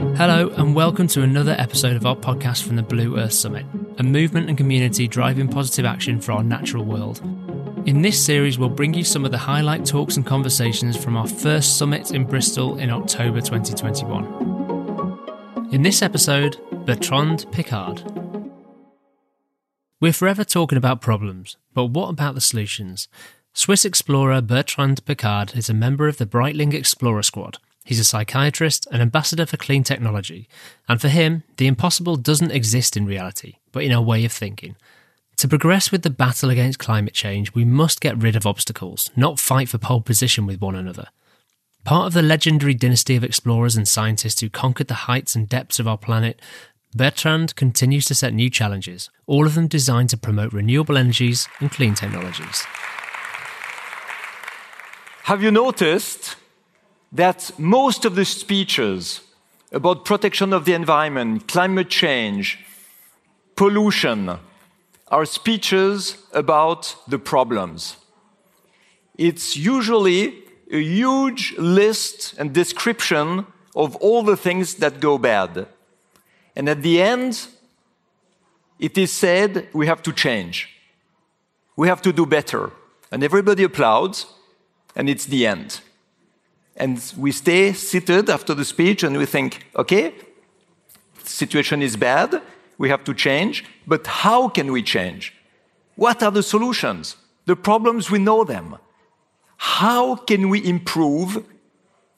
Hello, and welcome to another episode of our podcast from the Blue Earth Summit, a movement and community driving positive action for our natural world. In this series, we'll bring you some of the highlight talks and conversations from our first summit in Bristol in October 2021. In this episode, Bertrand Piccard. We're forever talking about problems, but what about the solutions? Swiss explorer Bertrand Piccard is a member of the Breitling Explorer Squad. He's a psychiatrist, an ambassador for clean technology, and for him, the impossible doesn't exist in reality, but in our way of thinking. To progress with the battle against climate change, we must get rid of obstacles, not fight for pole position with one another. Part of the legendary dynasty of explorers and scientists who conquered the heights and depths of our planet, Bertrand continues to set new challenges, all of them designed to promote renewable energies and clean technologies. Have you noticed that most of the speeches about protection of the environment, climate change, pollution are speeches about the problems? It's usually a huge list and description of all the things that go bad. And at the end, it is said we have to change. We have to do better. And everybody applauds and it's the end. And we stay seated after the speech and we think, okay, situation is bad, we have to change, but how can we change? What are the solutions? The problems, we know them. How can we improve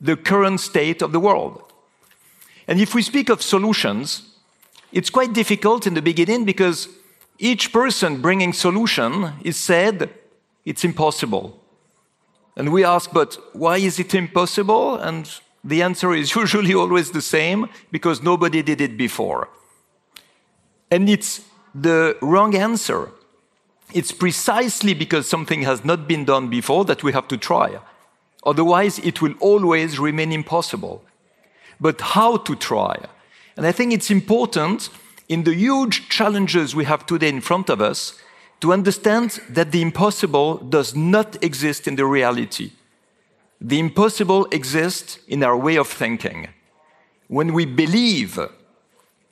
the current state of the world? And if we speak of solutions, it's quite difficult in the beginning because each person bringing solution is said it's impossible. And we ask, but why is it impossible? And the answer is usually always the same because nobody did it before. And it's the wrong answer. It's precisely because something has not been done before that we have to try. Otherwise, it will always remain impossible. But how to try? And I think it's important in the huge challenges we have today in front of us to understand that the impossible does not exist in the reality. The impossible exists in our way of thinking. When we believe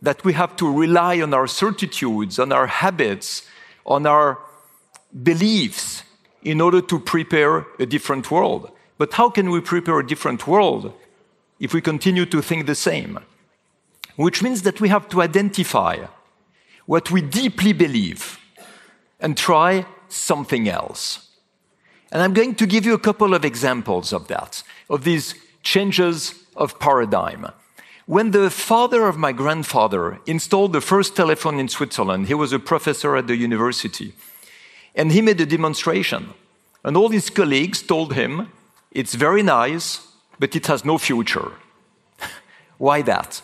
that we have to rely on our certitudes, on our habits, on our beliefs in order to prepare a different world. But how can we prepare a different world if we continue to think the same? Which means that we have to identify what we deeply believe and try something else. And I'm going to give you a couple of examples of that, of these changes of paradigm. When the father of my grandfather installed the first telephone in Switzerland, he was a professor at the university, and he made a demonstration. And all his colleagues told him, It's very nice, but it has no future. Why that?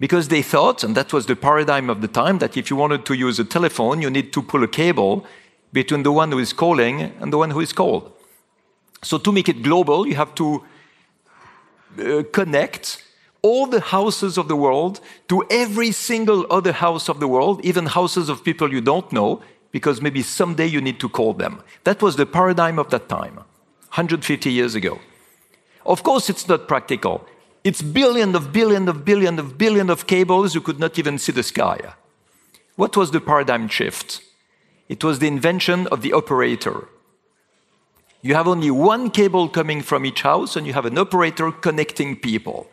Because they thought, and that was the paradigm of the time, that if you wanted to use a telephone, you need to pull a cable between the one who is calling and the one who is called. So, to make it global, you have to uh, connect all the houses of the world to every single other house of the world, even houses of people you don't know, because maybe someday you need to call them. That was the paradigm of that time, 150 years ago. Of course, it's not practical. It's billion of billion of billion of billion of cables you could not even see the sky. What was the paradigm shift? It was the invention of the operator. You have only one cable coming from each house and you have an operator connecting people.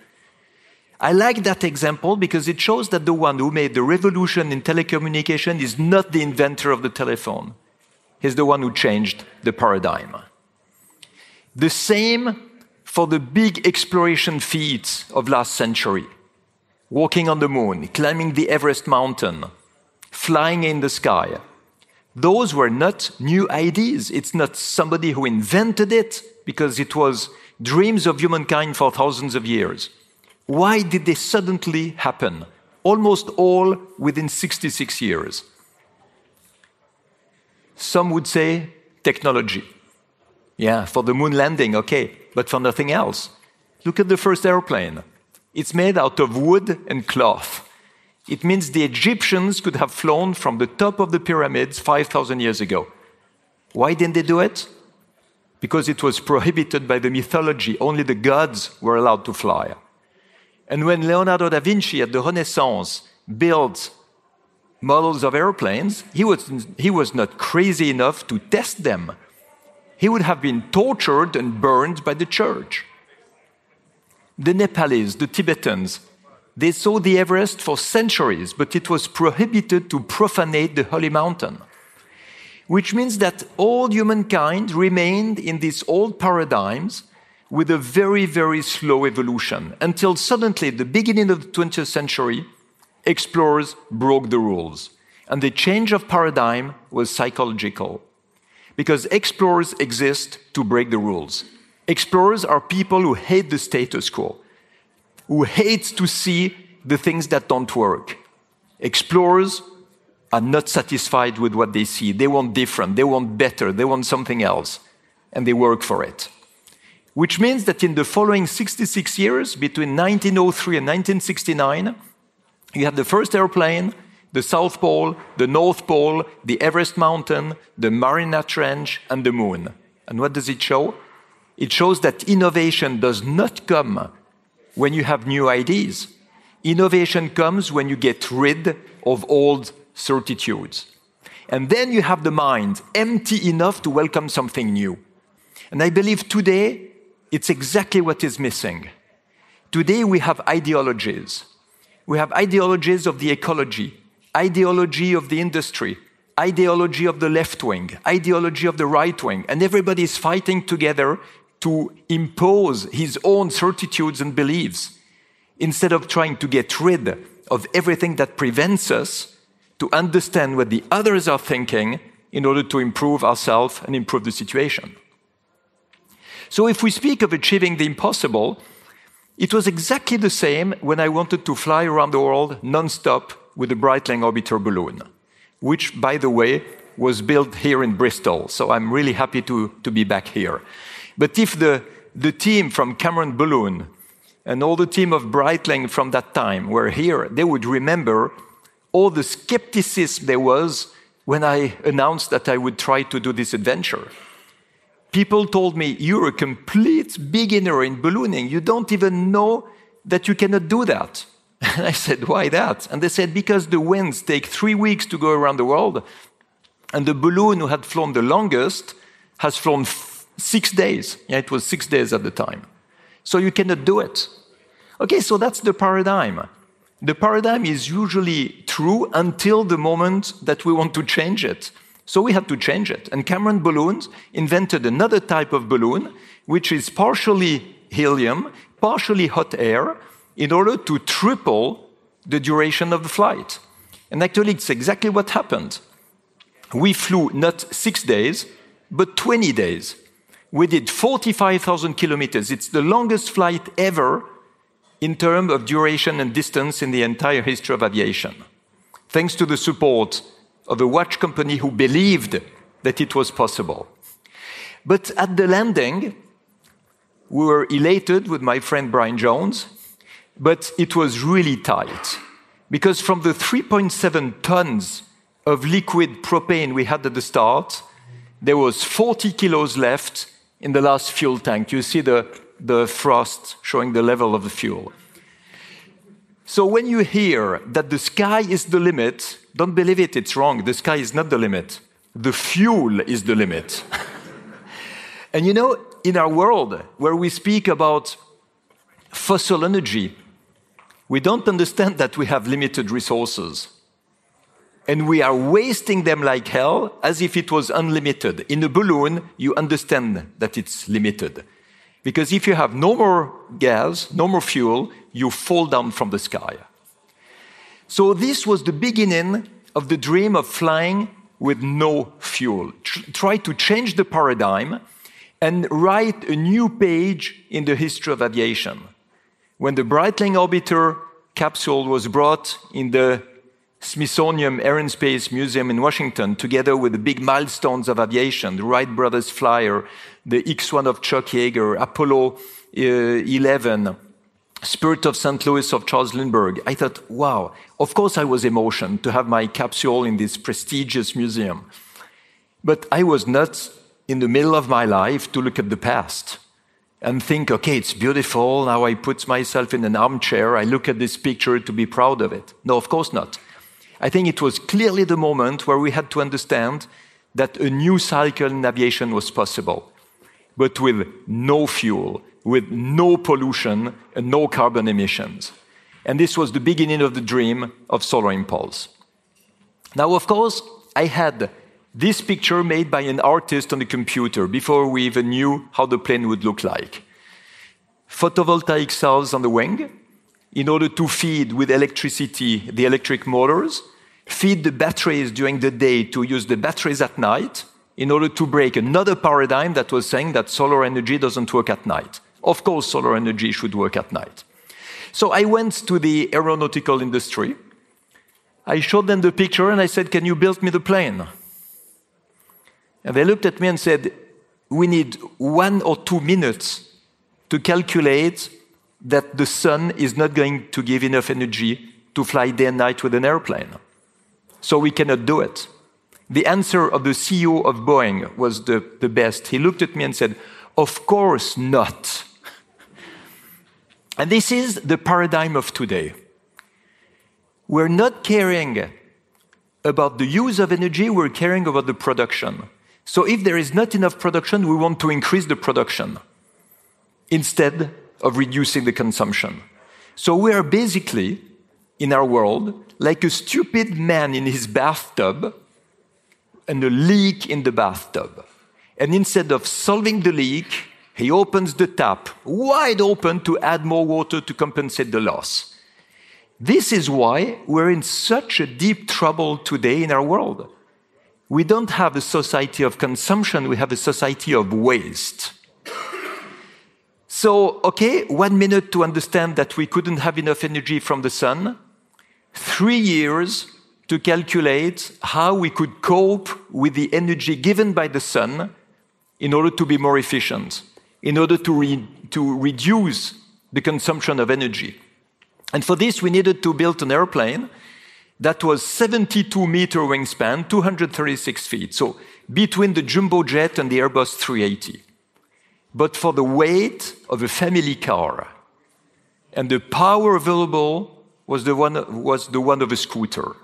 I like that example because it shows that the one who made the revolution in telecommunication is not the inventor of the telephone. He's the one who changed the paradigm. The same for the big exploration feats of last century walking on the moon, climbing the Everest mountain, flying in the sky. Those were not new ideas. It's not somebody who invented it because it was dreams of humankind for thousands of years. Why did they suddenly happen? Almost all within 66 years. Some would say technology. Yeah, for the moon landing, okay but for nothing else. Look at the first airplane. It's made out of wood and cloth. It means the Egyptians could have flown from the top of the pyramids 5,000 years ago. Why didn't they do it? Because it was prohibited by the mythology. Only the gods were allowed to fly. And when Leonardo da Vinci at the Renaissance built models of airplanes, he was, he was not crazy enough to test them. He would have been tortured and burned by the church. The Nepalese, the Tibetans, they saw the Everest for centuries, but it was prohibited to profanate the holy mountain. Which means that all humankind remained in these old paradigms with a very, very slow evolution until suddenly, at the beginning of the 20th century, explorers broke the rules. And the change of paradigm was psychological. Because explorers exist to break the rules. Explorers are people who hate the status quo, who hate to see the things that don't work. Explorers are not satisfied with what they see. They want different, they want better, they want something else, and they work for it. Which means that in the following 66 years, between 1903 and 1969, you have the first airplane, the South Pole, the North Pole, the Everest Mountain, the Mariana Trench, and the Moon. And what does it show? It shows that innovation does not come when you have new ideas. Innovation comes when you get rid of old certitudes. And then you have the mind empty enough to welcome something new. And I believe today it's exactly what is missing. Today we have ideologies. We have ideologies of the ecology, ideology of the industry, ideology of the left wing, ideology of the right wing, and everybody is fighting together to impose his own certitudes and beliefs instead of trying to get rid of everything that prevents us to understand what the others are thinking in order to improve ourselves and improve the situation. So, if we speak of achieving the impossible, it was exactly the same when I wanted to fly around the world non-stop with the Breitling Orbiter balloon, which, by the way, was built here in Bristol. So I'm really happy to, to be back here. But if the, the team from Cameron Balloon and all the team of Breitling from that time were here, they would remember all the skepticism there was when I announced that I would try to do this adventure people told me, You're a complete beginner in ballooning. You don't even know that you cannot do that. And I said, Why that? And they said, Because the winds take three weeks to go around the world, and the balloon who had flown the longest has flown six days. Yeah, it was six days at the time. So you cannot do it. Okay, so that's the paradigm. The paradigm is usually true until the moment that we want to change it. So we had to change it. And Cameron Balloons invented another type of balloon, which is partially helium, partially hot air, in order to triple the duration of the flight. And actually, it's exactly what happened. We flew not six days, but 20 days. We did 45,000 kilometers. It's the longest flight ever in terms of duration and distance in the entire history of aviation. Thanks to the support of a watch company who believed that it was possible. But at the landing, we were elated with my friend Brian Jones, but it was really tight. Because from the 3.7 tons of liquid propane we had at the start, there was 40 kilos left in the last fuel tank. You see the, the frost showing the level of the fuel. So when you hear that the sky is the limit, don't believe it, it's wrong. The sky is not the limit. The fuel is the limit. and you know, in our world where we speak about fossil energy, we don't understand that we have limited resources. And we are wasting them like hell as if it was unlimited. In a balloon, you understand that it's limited. Because if you have no more gas, no more fuel, you fall down from the sky. So this was the beginning of the dream of flying with no fuel. Try to change the paradigm and write a new page in the history of aviation. When the Breitling orbiter capsule was brought in the Smithsonian Air and Space Museum in Washington, together with the big milestones of aviation, the Wright brothers flyer, the X-1 of Chuck Yeager, Apollo uh, 11, Spirit of St. Louis of Charles Lindbergh. I thought, wow, of course I was emotional to have my capsule in this prestigious museum. But I was not in the middle of my life to look at the past. And think, okay, it's beautiful. Now I put myself in an armchair. I look at this picture to be proud of it. No, of course not. I think it was clearly the moment where we had to understand that a new cycle in aviation was possible, but with no fuel, with no pollution, and no carbon emissions. And this was the beginning of the dream of Solar Impulse. Now, of course, I had this picture made by an artist on the computer before we even knew how the plane would look like. Photovoltaic cells on the wing in order to feed with electricity the electric motors, feed the batteries during the day to use the batteries at night in order to break another paradigm that was saying that solar energy doesn't work at night. Of course, solar energy should work at night. So I went to the aeronautical industry. I showed them the picture and I said, Can you build me the plane? And they looked at me and said, We need one or two minutes to calculate that the sun is not going to give enough energy to fly day and night with an airplane. So we cannot do it. The answer of the CEO of Boeing was the, the best. He looked at me and said, Of course not. and this is the paradigm of today. We're not caring about the use of energy, we're caring about the production. So if there is not enough production, we want to increase the production instead of reducing the consumption. So we are basically, in our world, like a stupid man in his bathtub and a leak in the bathtub. And instead of solving the leak, he opens the tap wide open to add more water to compensate the loss. This is why we're in such a deep trouble today in our world we don't have a society of consumption, we have a society of waste. So, okay, one minute to understand that we couldn't have enough energy from the sun, three years to calculate how we could cope with the energy given by the sun in order to be more efficient, in order to, re to reduce the consumption of energy. And for this, we needed to build an airplane that was 72 meter wingspan, 236 feet. So between the jumbo jet and the Airbus 380. But for the weight of a family car. And the power available was the one, was the one of a scooter.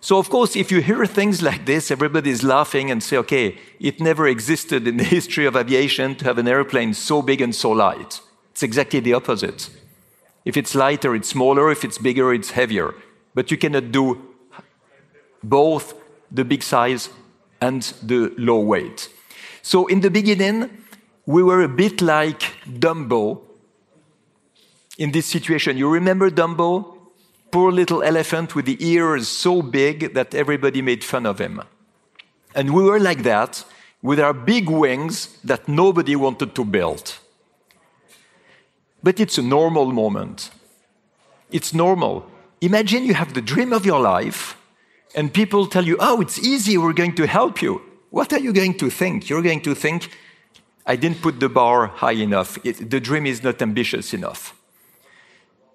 So, of course, if you hear things like this, everybody's laughing and say, okay, it never existed in the history of aviation to have an airplane so big and so light. It's exactly the opposite. If it's lighter, it's smaller. If it's bigger, it's heavier but you cannot do both the big size and the low weight. So in the beginning, we were a bit like Dumbo in this situation. You remember Dumbo? Poor little elephant with the ears so big that everybody made fun of him. And we were like that with our big wings that nobody wanted to build. But it's a normal moment. It's normal. Imagine you have the dream of your life, and people tell you, oh, it's easy, we're going to help you. What are you going to think? You're going to think, I didn't put the bar high enough. It, the dream is not ambitious enough.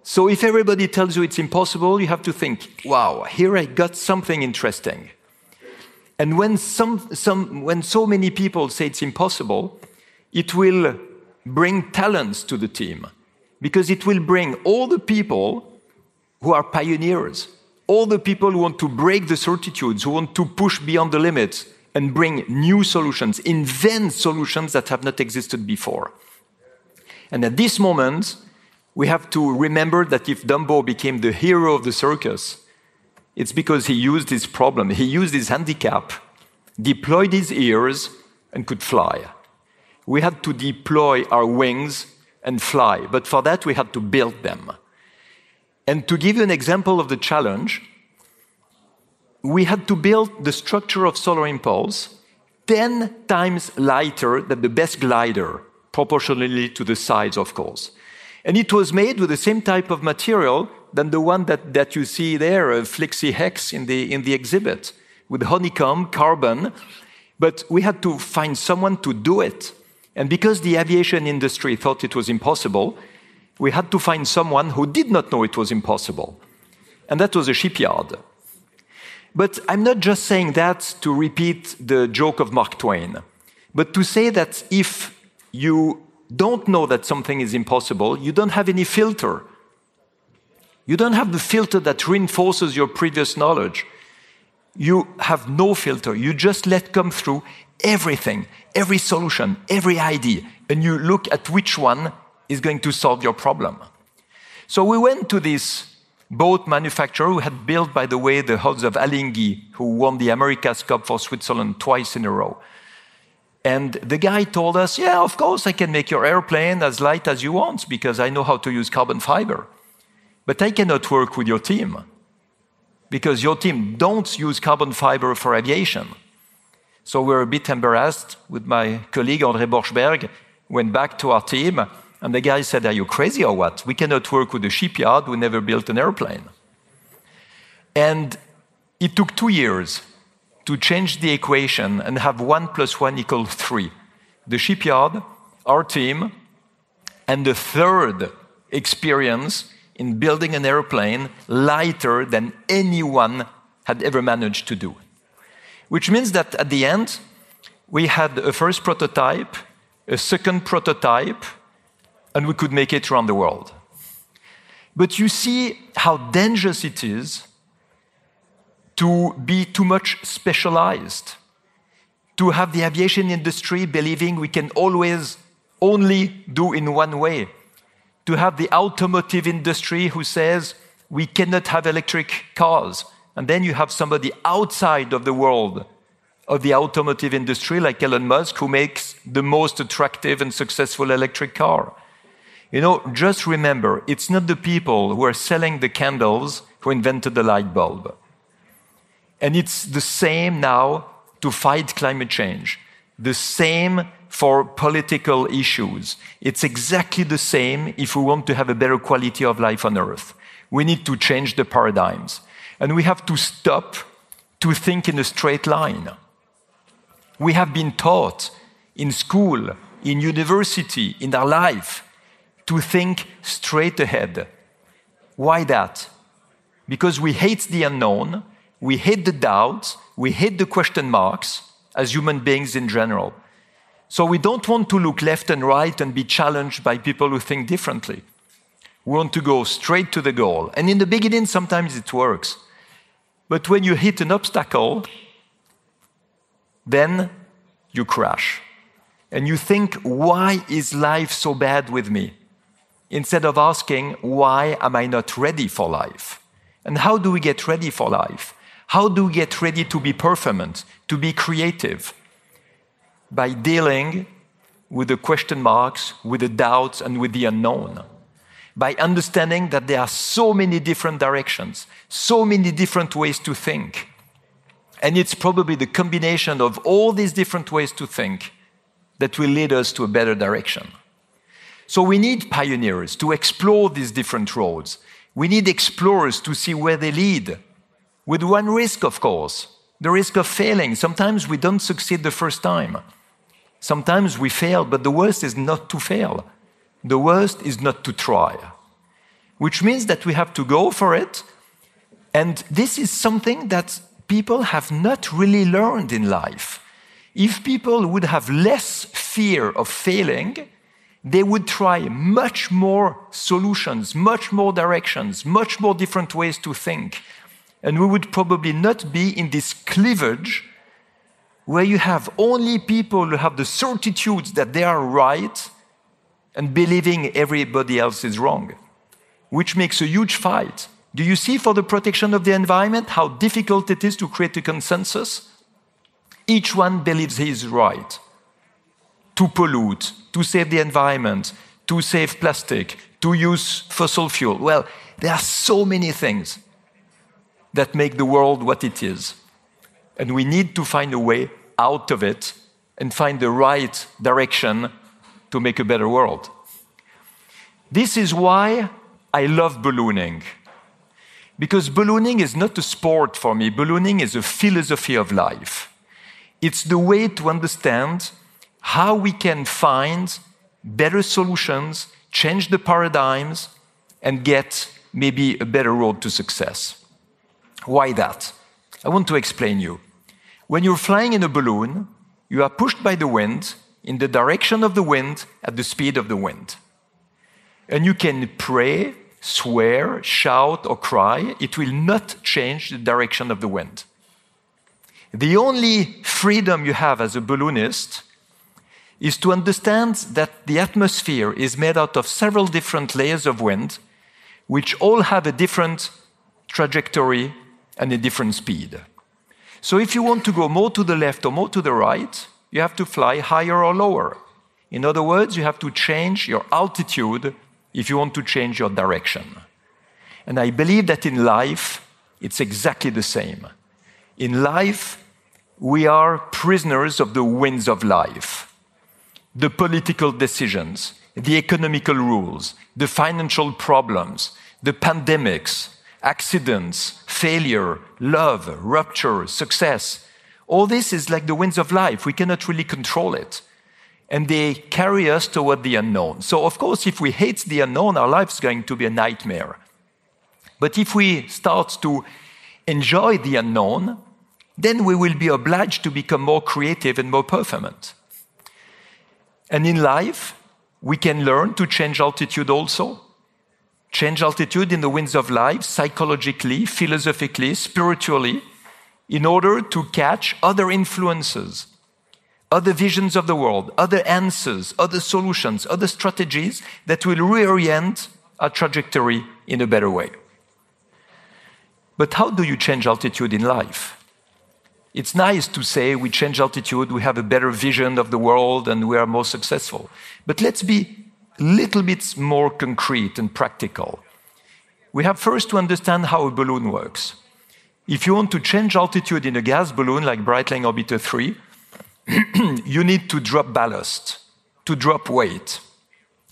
So if everybody tells you it's impossible, you have to think, wow, here I got something interesting. And when, some, some, when so many people say it's impossible, it will bring talents to the team because it will bring all the people who are pioneers, all the people who want to break the certitudes, who want to push beyond the limits and bring new solutions, invent solutions that have not existed before. And at this moment, we have to remember that if Dumbo became the hero of the circus, it's because he used his problem, he used his handicap, deployed his ears, and could fly. We had to deploy our wings and fly, but for that we had to build them. And to give you an example of the challenge, we had to build the structure of Solar Impulse 10 times lighter than the best glider, proportionally to the size, of course. And it was made with the same type of material than the one that, that you see there, a Flexi Hex in the, in the exhibit, with honeycomb, carbon. But we had to find someone to do it. And because the aviation industry thought it was impossible, we had to find someone who did not know it was impossible. And that was a shipyard. But I'm not just saying that to repeat the joke of Mark Twain, but to say that if you don't know that something is impossible, you don't have any filter. You don't have the filter that reinforces your previous knowledge. You have no filter. You just let come through everything, every solution, every idea, and you look at which one is going to solve your problem. So we went to this boat manufacturer who had built, by the way, the hulls of Alinghi, who won the America's Cup for Switzerland twice in a row. And the guy told us, Yeah, of course, I can make your airplane as light as you want because I know how to use carbon fiber. But I cannot work with your team because your team don't use carbon fiber for aviation. So we're a bit embarrassed with my colleague André Borschberg, went back to our team, and the guy said, Are you crazy or what? We cannot work with a shipyard who never built an airplane. And it took two years to change the equation and have one plus one equal three. The shipyard, our team, and the third experience in building an airplane lighter than anyone had ever managed to do. Which means that at the end, we had a first prototype, a second prototype, and we could make it around the world. But you see how dangerous it is to be too much specialized, to have the aviation industry believing we can always only do in one way, to have the automotive industry who says we cannot have electric cars. And then you have somebody outside of the world of the automotive industry, like Elon Musk, who makes the most attractive and successful electric car. You know, just remember, it's not the people who are selling the candles who invented the light bulb. And it's the same now to fight climate change, the same for political issues. It's exactly the same if we want to have a better quality of life on Earth. We need to change the paradigms. And we have to stop to think in a straight line. We have been taught in school, in university, in our life, to think straight ahead. Why that? Because we hate the unknown, we hate the doubts, we hate the question marks as human beings in general. So we don't want to look left and right and be challenged by people who think differently. We want to go straight to the goal. And in the beginning, sometimes it works. But when you hit an obstacle, then you crash. And you think, why is life so bad with me? Instead of asking, why am I not ready for life? And how do we get ready for life? How do we get ready to be performant, to be creative? By dealing with the question marks, with the doubts, and with the unknown. By understanding that there are so many different directions, so many different ways to think. And it's probably the combination of all these different ways to think that will lead us to a better direction. So we need pioneers to explore these different roads. We need explorers to see where they lead. With one risk, of course the risk of failing. Sometimes we don't succeed the first time. Sometimes we fail, but the worst is not to fail. The worst is not to try. Which means that we have to go for it. And this is something that people have not really learned in life. If people would have less fear of failing, they would try much more solutions, much more directions, much more different ways to think. And we would probably not be in this cleavage where you have only people who have the certitudes that they are right and believing everybody else is wrong, which makes a huge fight. Do you see for the protection of the environment how difficult it is to create a consensus? Each one believes he is right to pollute, to save the environment, to save plastic, to use fossil fuel. Well, there are so many things that make the world what it is. And we need to find a way out of it and find the right direction to make a better world. This is why I love ballooning. Because ballooning is not a sport for me, ballooning is a philosophy of life. It's the way to understand how we can find better solutions, change the paradigms, and get maybe a better road to success. Why that? I want to explain you. When you're flying in a balloon, you are pushed by the wind, in the direction of the wind at the speed of the wind. And you can pray, swear, shout, or cry, it will not change the direction of the wind. The only freedom you have as a balloonist is to understand that the atmosphere is made out of several different layers of wind, which all have a different trajectory and a different speed. So if you want to go more to the left or more to the right, you have to fly higher or lower. In other words, you have to change your altitude if you want to change your direction. And I believe that in life, it's exactly the same. In life, we are prisoners of the winds of life. The political decisions, the economical rules, the financial problems, the pandemics, accidents, failure, love, rupture, success. All this is like the winds of life. We cannot really control it. And they carry us toward the unknown. So, of course, if we hate the unknown, our life is going to be a nightmare. But if we start to enjoy the unknown, then we will be obliged to become more creative and more performant. And in life, we can learn to change altitude also change altitude in the winds of life, psychologically, philosophically, spiritually, in order to catch other influences, other visions of the world, other answers, other solutions, other strategies that will reorient our trajectory in a better way. But how do you change altitude in life? It's nice to say we change altitude, we have a better vision of the world, and we are more successful. But let's be a little bit more concrete and practical. We have first to understand how a balloon works. If you want to change altitude in a gas balloon like Breitling Orbiter 3, you need to drop ballast, to drop weight.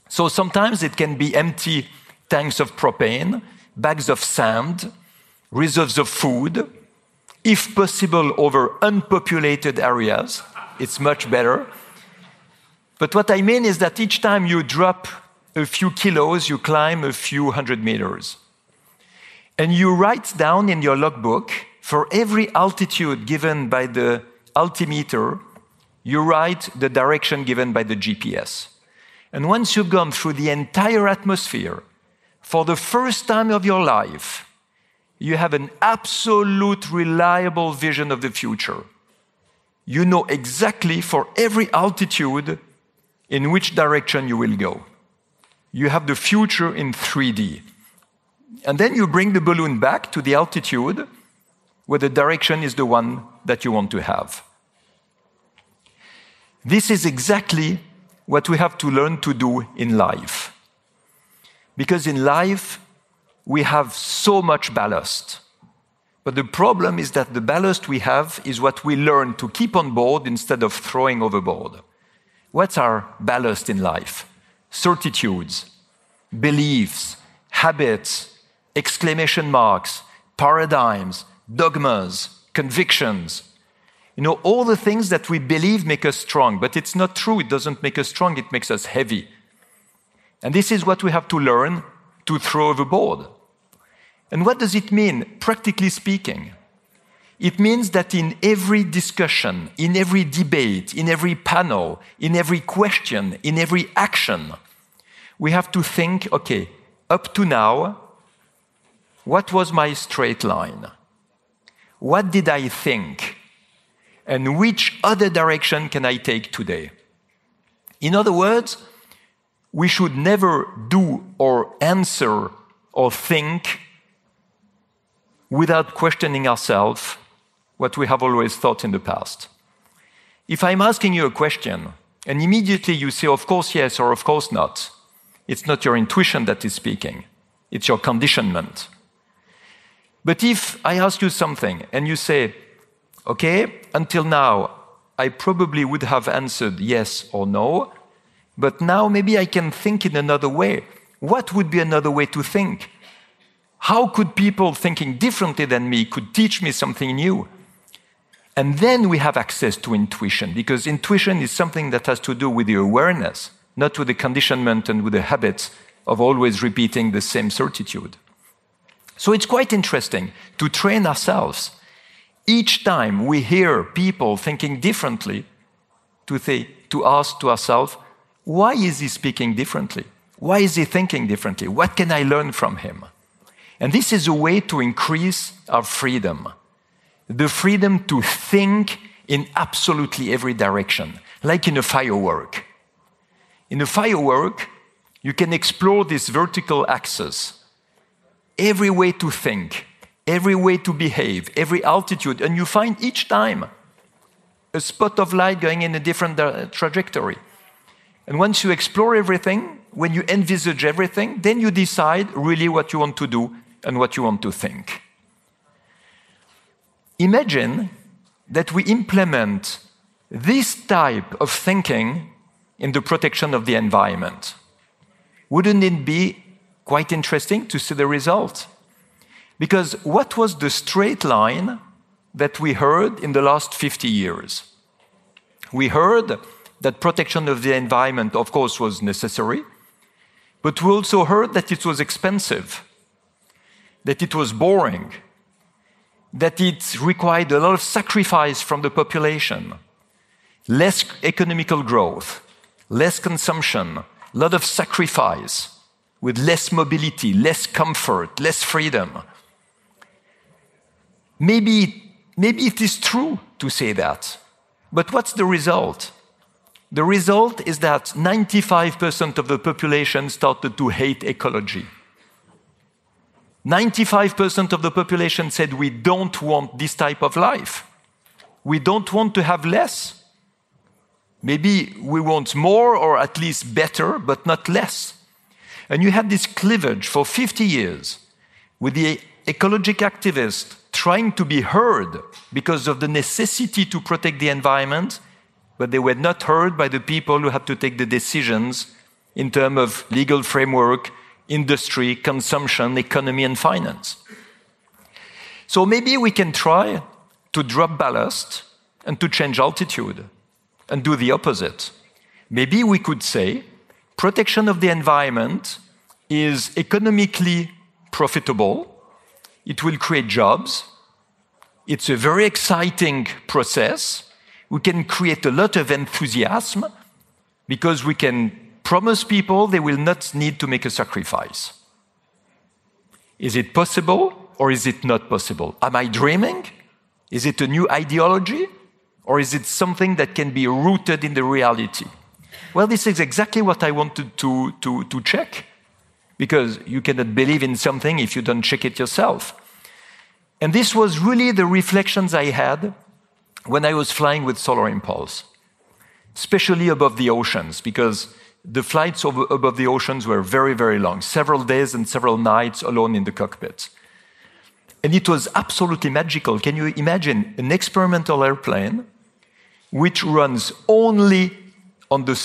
So sometimes it can be empty tanks of propane, bags of sand, reserves of food, if possible over unpopulated areas. It's much better. But what I mean is that each time you drop a few kilos, you climb a few hundred meters. And you write down in your logbook for every altitude given by the altimeter, you write the direction given by the GPS. And once you've gone through the entire atmosphere, for the first time of your life, you have an absolute reliable vision of the future. You know exactly for every altitude in which direction you will go. You have the future in 3D. And then you bring the balloon back to the altitude where the direction is the one that you want to have. This is exactly what we have to learn to do in life. Because in life, we have so much ballast. But the problem is that the ballast we have is what we learn to keep on board instead of throwing overboard. What's our ballast in life? Certitudes, beliefs, habits, exclamation marks, paradigms, dogmas, convictions. You know, all the things that we believe make us strong, but it's not true. It doesn't make us strong, it makes us heavy. And this is what we have to learn to throw overboard. And what does it mean, practically speaking? It means that in every discussion, in every debate, in every panel, in every question, in every action, we have to think okay, up to now, what was my straight line? What did I think? And which other direction can I take today? In other words, we should never do or answer or think without questioning ourselves what we have always thought in the past. If I'm asking you a question, and immediately you say, of course, yes, or of course not, it's not your intuition that is speaking, it's your conditionment. But if I ask you something and you say, okay, until now, I probably would have answered yes or no, but now maybe I can think in another way. What would be another way to think? How could people thinking differently than me could teach me something new? And then we have access to intuition, because intuition is something that has to do with the awareness, not with the conditionment and with the habits of always repeating the same certitude. So it's quite interesting to train ourselves each time we hear people thinking differently to say, to ask to ourselves, why is he speaking differently? Why is he thinking differently? What can I learn from him? And this is a way to increase our freedom the freedom to think in absolutely every direction, like in a firework. In a firework, you can explore this vertical axis, every way to think, every way to behave, every altitude, and you find each time a spot of light going in a different trajectory. And once you explore everything, when you envisage everything, then you decide really what you want to do and what you want to think. Imagine that we implement this type of thinking in the protection of the environment. Wouldn't it be quite interesting to see the result? Because what was the straight line that we heard in the last 50 years? We heard that protection of the environment, of course, was necessary, but we also heard that it was expensive, that it was boring, that it required a lot of sacrifice from the population, less economical growth, less consumption, a lot of sacrifice, with less mobility, less comfort, less freedom. Maybe, maybe it is true to say that, but what's the result? The result is that 95% of the population started to hate ecology. 95% of the population said, We don't want this type of life. We don't want to have less. Maybe we want more or at least better, but not less. And you had this cleavage for 50 years with the ecologic activists trying to be heard because of the necessity to protect the environment but they were not heard by the people who had to take the decisions in terms of legal framework, industry, consumption, economy, and finance. So maybe we can try to drop ballast and to change altitude and do the opposite. Maybe we could say protection of the environment is economically profitable, it will create jobs, it's a very exciting process we can create a lot of enthusiasm because we can promise people they will not need to make a sacrifice. Is it possible or is it not possible? Am I dreaming? Is it a new ideology? Or is it something that can be rooted in the reality? Well, this is exactly what I wanted to, to, to check. Because you cannot believe in something if you don't check it yourself. And this was really the reflections I had when I was flying with Solar Impulse, especially above the oceans, because the flights over, above the oceans were very, very long, several days and several nights alone in the cockpit. And it was absolutely magical. Can you imagine an experimental airplane which runs only on the,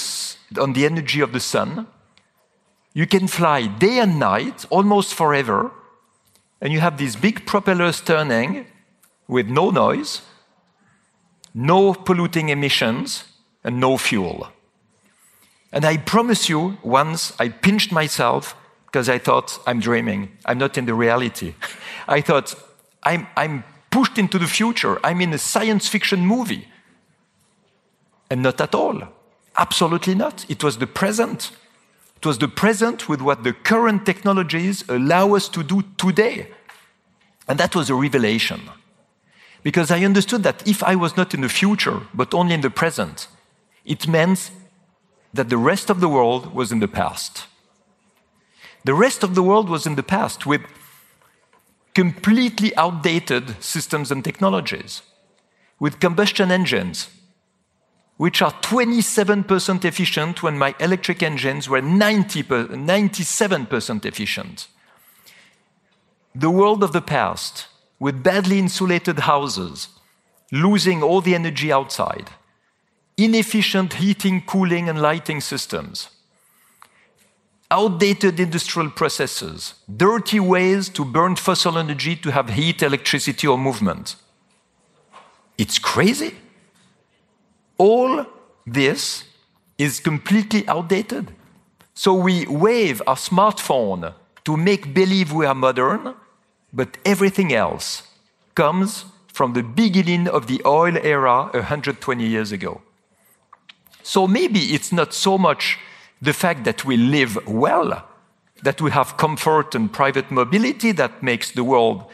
on the energy of the sun? You can fly day and night, almost forever, and you have these big propellers turning with no noise no polluting emissions, and no fuel. And I promise you, once I pinched myself because I thought I'm dreaming. I'm not in the reality. I thought I'm, I'm pushed into the future. I'm in a science fiction movie. And not at all. Absolutely not. It was the present. It was the present with what the current technologies allow us to do today. And that was a revelation because I understood that if I was not in the future, but only in the present, it meant that the rest of the world was in the past. The rest of the world was in the past with completely outdated systems and technologies, with combustion engines, which are 27% efficient when my electric engines were 90 97% efficient. The world of the past with badly insulated houses, losing all the energy outside, inefficient heating, cooling, and lighting systems, outdated industrial processes, dirty ways to burn fossil energy to have heat, electricity, or movement. It's crazy. All this is completely outdated. So we wave our smartphone to make believe we are modern, but everything else comes from the beginning of the oil era 120 years ago. So maybe it's not so much the fact that we live well, that we have comfort and private mobility that makes the world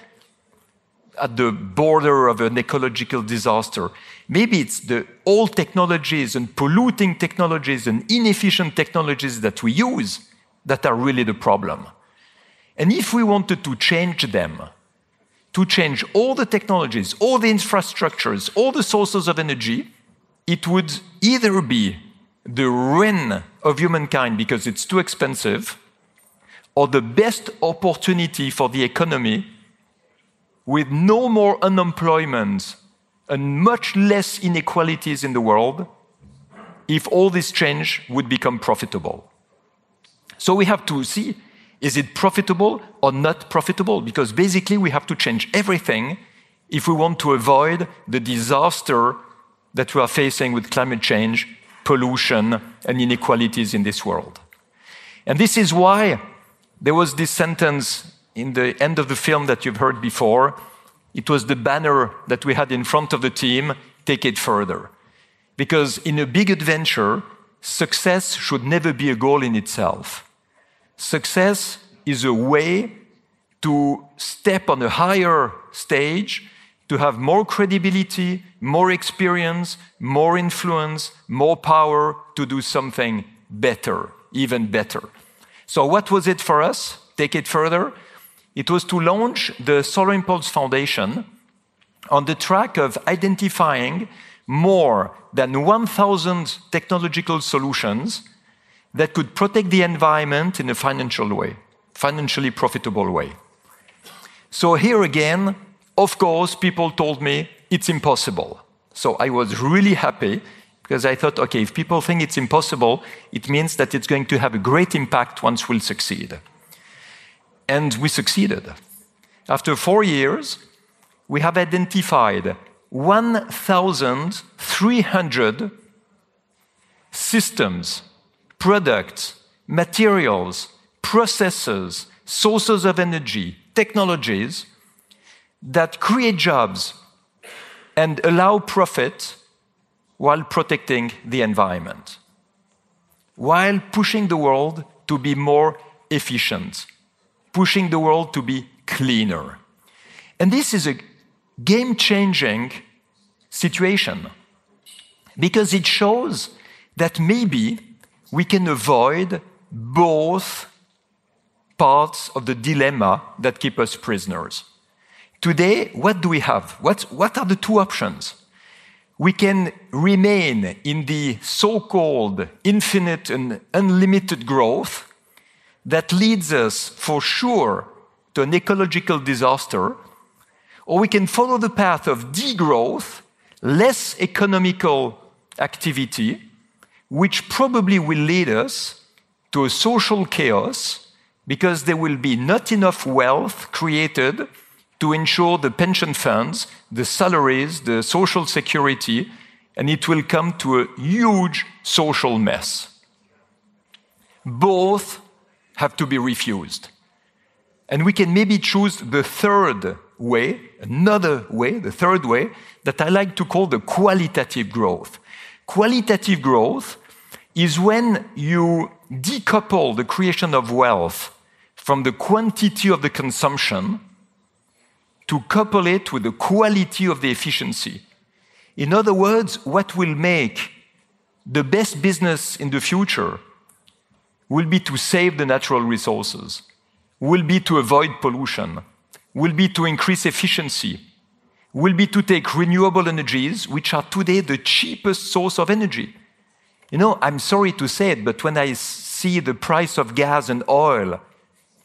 at the border of an ecological disaster. Maybe it's the old technologies and polluting technologies and inefficient technologies that we use that are really the problem. And if we wanted to change them, to change all the technologies, all the infrastructures, all the sources of energy, it would either be the ruin of humankind because it's too expensive, or the best opportunity for the economy with no more unemployment and much less inequalities in the world if all this change would become profitable. So we have to see is it profitable or not profitable? Because basically we have to change everything if we want to avoid the disaster that we are facing with climate change, pollution, and inequalities in this world. And this is why there was this sentence in the end of the film that you've heard before it was the banner that we had in front of the team take it further. Because in a big adventure, success should never be a goal in itself. Success is a way to step on a higher stage, to have more credibility, more experience, more influence, more power to do something better, even better. So, what was it for us? Take it further. It was to launch the Solar Impulse Foundation on the track of identifying more than 1,000 technological solutions that could protect the environment in a financial way, financially profitable way. So here again, of course, people told me it's impossible. So I was really happy because I thought, okay, if people think it's impossible, it means that it's going to have a great impact once we'll succeed. And we succeeded. After four years, we have identified 1,300 systems, products, materials, processes, sources of energy, technologies that create jobs and allow profit while protecting the environment, while pushing the world to be more efficient pushing the world to be cleaner. And this is a game changing situation because it shows that maybe we can avoid both parts of the dilemma that keep us prisoners. Today, what do we have? What, what are the two options? We can remain in the so called infinite and unlimited growth that leads us for sure to an ecological disaster, or we can follow the path of degrowth, less economical activity, which probably will lead us to a social chaos because there will be not enough wealth created to ensure the pension funds, the salaries, the social security, and it will come to a huge social mess. Both have to be refused. And we can maybe choose the third way, another way, the third way, that I like to call the qualitative growth. Qualitative growth is when you decouple the creation of wealth from the quantity of the consumption to couple it with the quality of the efficiency. In other words, what will make the best business in the future will be to save the natural resources, will be to avoid pollution, will be to increase efficiency, will be to take renewable energies, which are today the cheapest source of energy. You know, I'm sorry to say it, but when I see the price of gas and oil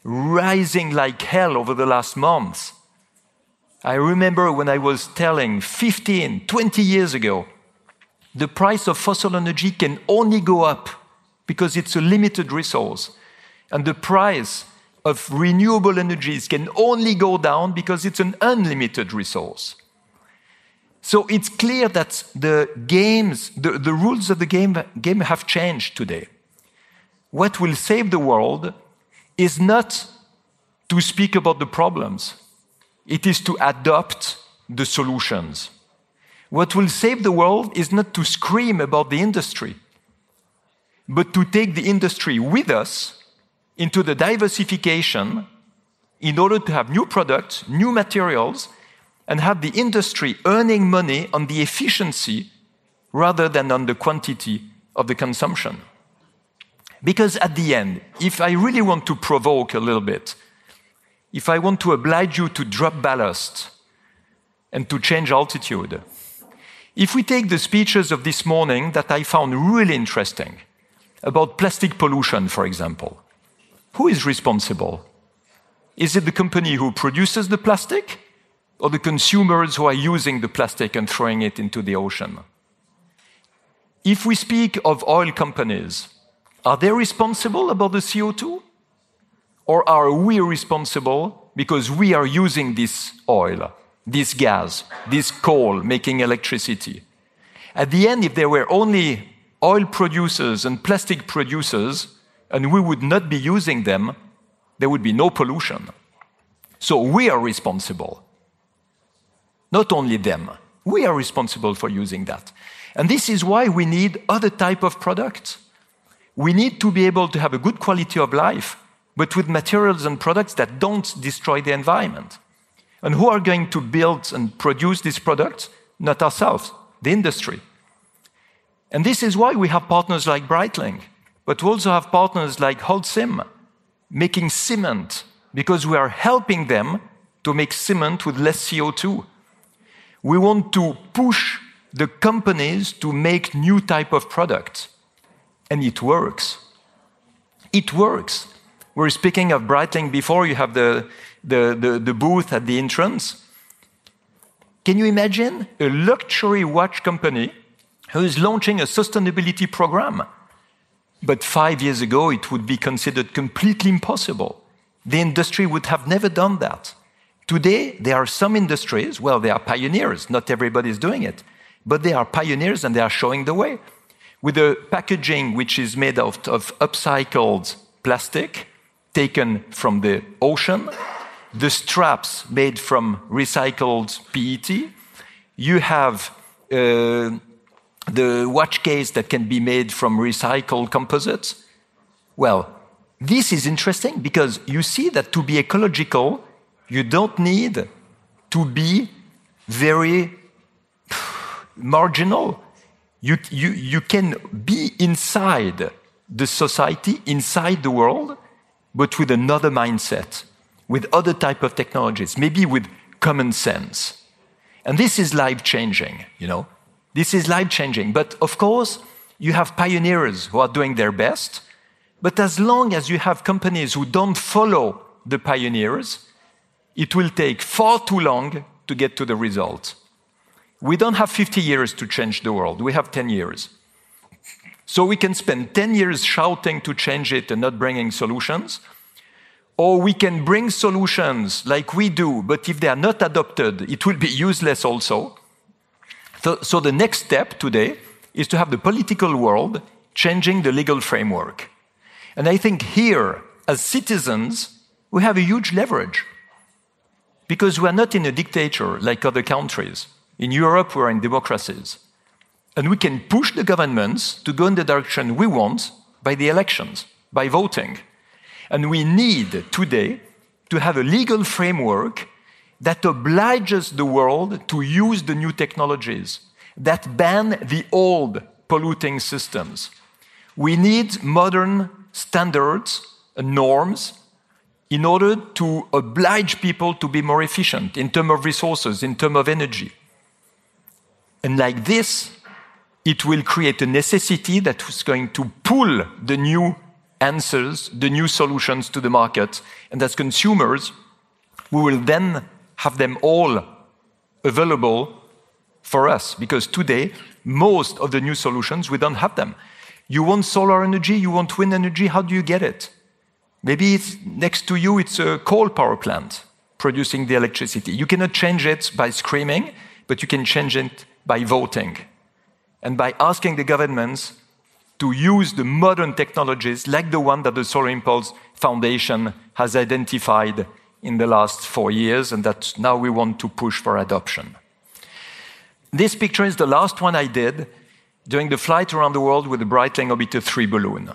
rising like hell over the last months, I remember when I was telling 15, 20 years ago, the price of fossil energy can only go up because it's a limited resource. And the price of renewable energies can only go down because it's an unlimited resource. So it's clear that the games, the, the rules of the game, game have changed today. What will save the world is not to speak about the problems, it is to adopt the solutions. What will save the world is not to scream about the industry, but to take the industry with us into the diversification in order to have new products, new materials, and have the industry earning money on the efficiency rather than on the quantity of the consumption. Because at the end, if I really want to provoke a little bit, if I want to oblige you to drop ballast and to change altitude, if we take the speeches of this morning that I found really interesting about plastic pollution, for example, who is responsible? Is it the company who produces the plastic or the consumers who are using the plastic and throwing it into the ocean? If we speak of oil companies, are they responsible about the CO2? Or are we responsible because we are using this oil, this gas, this coal making electricity? At the end, if there were only oil producers and plastic producers, and we would not be using them, there would be no pollution. So we are responsible. Not only them, we are responsible for using that. And this is why we need other type of products. We need to be able to have a good quality of life, but with materials and products that don't destroy the environment. And who are going to build and produce these products? Not ourselves, the industry. And this is why we have partners like Breitling, but we also have partners like Holcim, making cement, because we are helping them to make cement with less CO2. We want to push the companies to make new type of products. And it works. It works. We're speaking of Breitling before, you have the, the, the, the booth at the entrance. Can you imagine a luxury watch company who is launching a sustainability program? But five years ago, it would be considered completely impossible. The industry would have never done that. Today, there are some industries, well, they are pioneers, not everybody is doing it, but they are pioneers and they are showing the way with a packaging which is made out of upcycled plastic taken from the ocean, the straps made from recycled PET. You have uh, the watch case that can be made from recycled composites. Well, this is interesting because you see that to be ecological, you don't need to be very marginal you, you, you can be inside the society, inside the world, but with another mindset, with other type of technologies, maybe with common sense. And this is life changing, you know. This is life changing. But of course, you have pioneers who are doing their best. But as long as you have companies who don't follow the pioneers, it will take far too long to get to the result. We don't have 50 years to change the world, we have 10 years. So we can spend 10 years shouting to change it and not bringing solutions. Or we can bring solutions like we do, but if they are not adopted, it will be useless also. So, so, the next step today is to have the political world changing the legal framework. And I think here, as citizens, we have a huge leverage because we are not in a dictator like other countries. In Europe, we're in democracies. And we can push the governments to go in the direction we want by the elections, by voting. And we need today to have a legal framework that obliges the world to use the new technologies, that ban the old polluting systems. We need modern standards and norms in order to oblige people to be more efficient in terms of resources, in terms of energy. And like this, it will create a necessity that is going to pull the new answers, the new solutions to the market. And as consumers, we will then have them all available for us. Because today, most of the new solutions, we don't have them. You want solar energy, you want wind energy, how do you get it? Maybe it's next to you, it's a coal power plant producing the electricity. You cannot change it by screaming, but you can change it by voting and by asking the governments to use the modern technologies like the one that the Solar Impulse Foundation has identified in the last four years and that now we want to push for adoption. This picture is the last one I did. during the flight around the world with the Breitling Orbiter 3 balloon.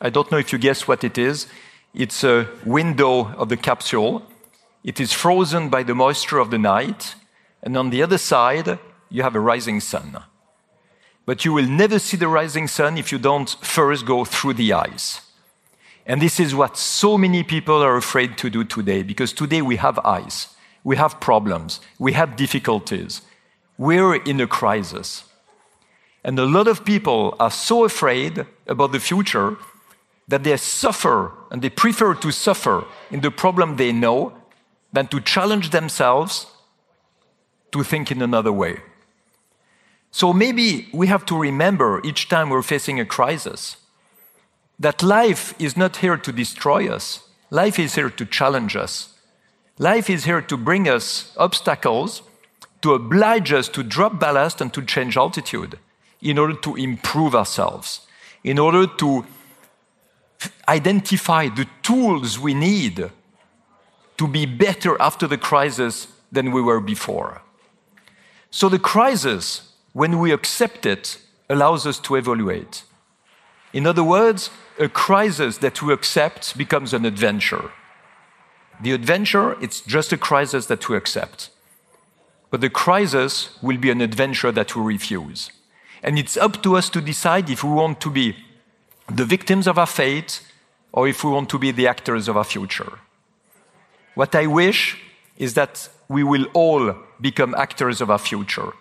I don't know if you guess what it is. It's a window of the capsule. It is frozen by the moisture of the night, and on the other side, you have a rising sun. But you will never see the rising sun if you don't first go through the ice. And this is what so many people are afraid to do today, because today we have ice, we have problems, we have difficulties, we're in a crisis. And a lot of people are so afraid about the future that they suffer and they prefer to suffer in the problem they know than to challenge themselves to think in another way. So maybe we have to remember each time we're facing a crisis that life is not here to destroy us, life is here to challenge us. Life is here to bring us obstacles, to oblige us to drop ballast and to change altitude in order to improve ourselves, in order to identify the tools we need to be better after the crisis than we were before. So the crisis, when we accept it, allows us to evaluate. In other words, a crisis that we accept becomes an adventure. The adventure, it's just a crisis that we accept. But the crisis will be an adventure that we refuse. And it's up to us to decide if we want to be the victims of our fate or if we want to be the actors of our future. What I wish is that we will all become actors of our future.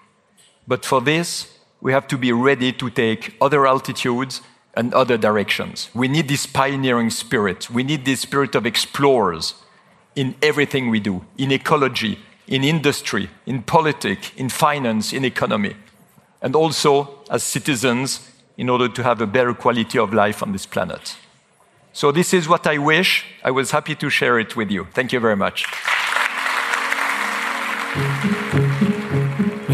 But for this, we have to be ready to take other altitudes and other directions. We need this pioneering spirit. We need this spirit of explorers in everything we do, in ecology, in industry, in politics, in finance, in economy and also as citizens in order to have a better quality of life on this planet. So, this is what I wish. I was happy to share it with you. Thank you very much.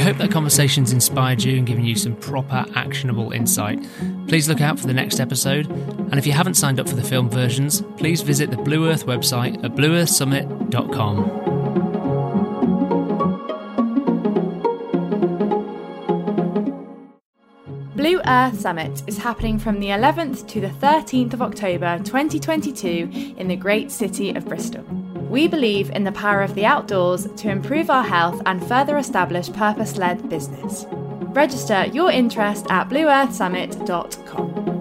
Hope that conversation's inspired you and given you some proper actionable insight. Please look out for the next episode. And if you haven't signed up for the film versions, please visit the Blue Earth website at blueearthsummit.com. Blue Earth Summit is happening from the 11th to the 13th of October 2022 in the great city of Bristol. We believe in the power of the outdoors to improve our health and further establish purpose led business. Register your interest at blueearthsummit.com.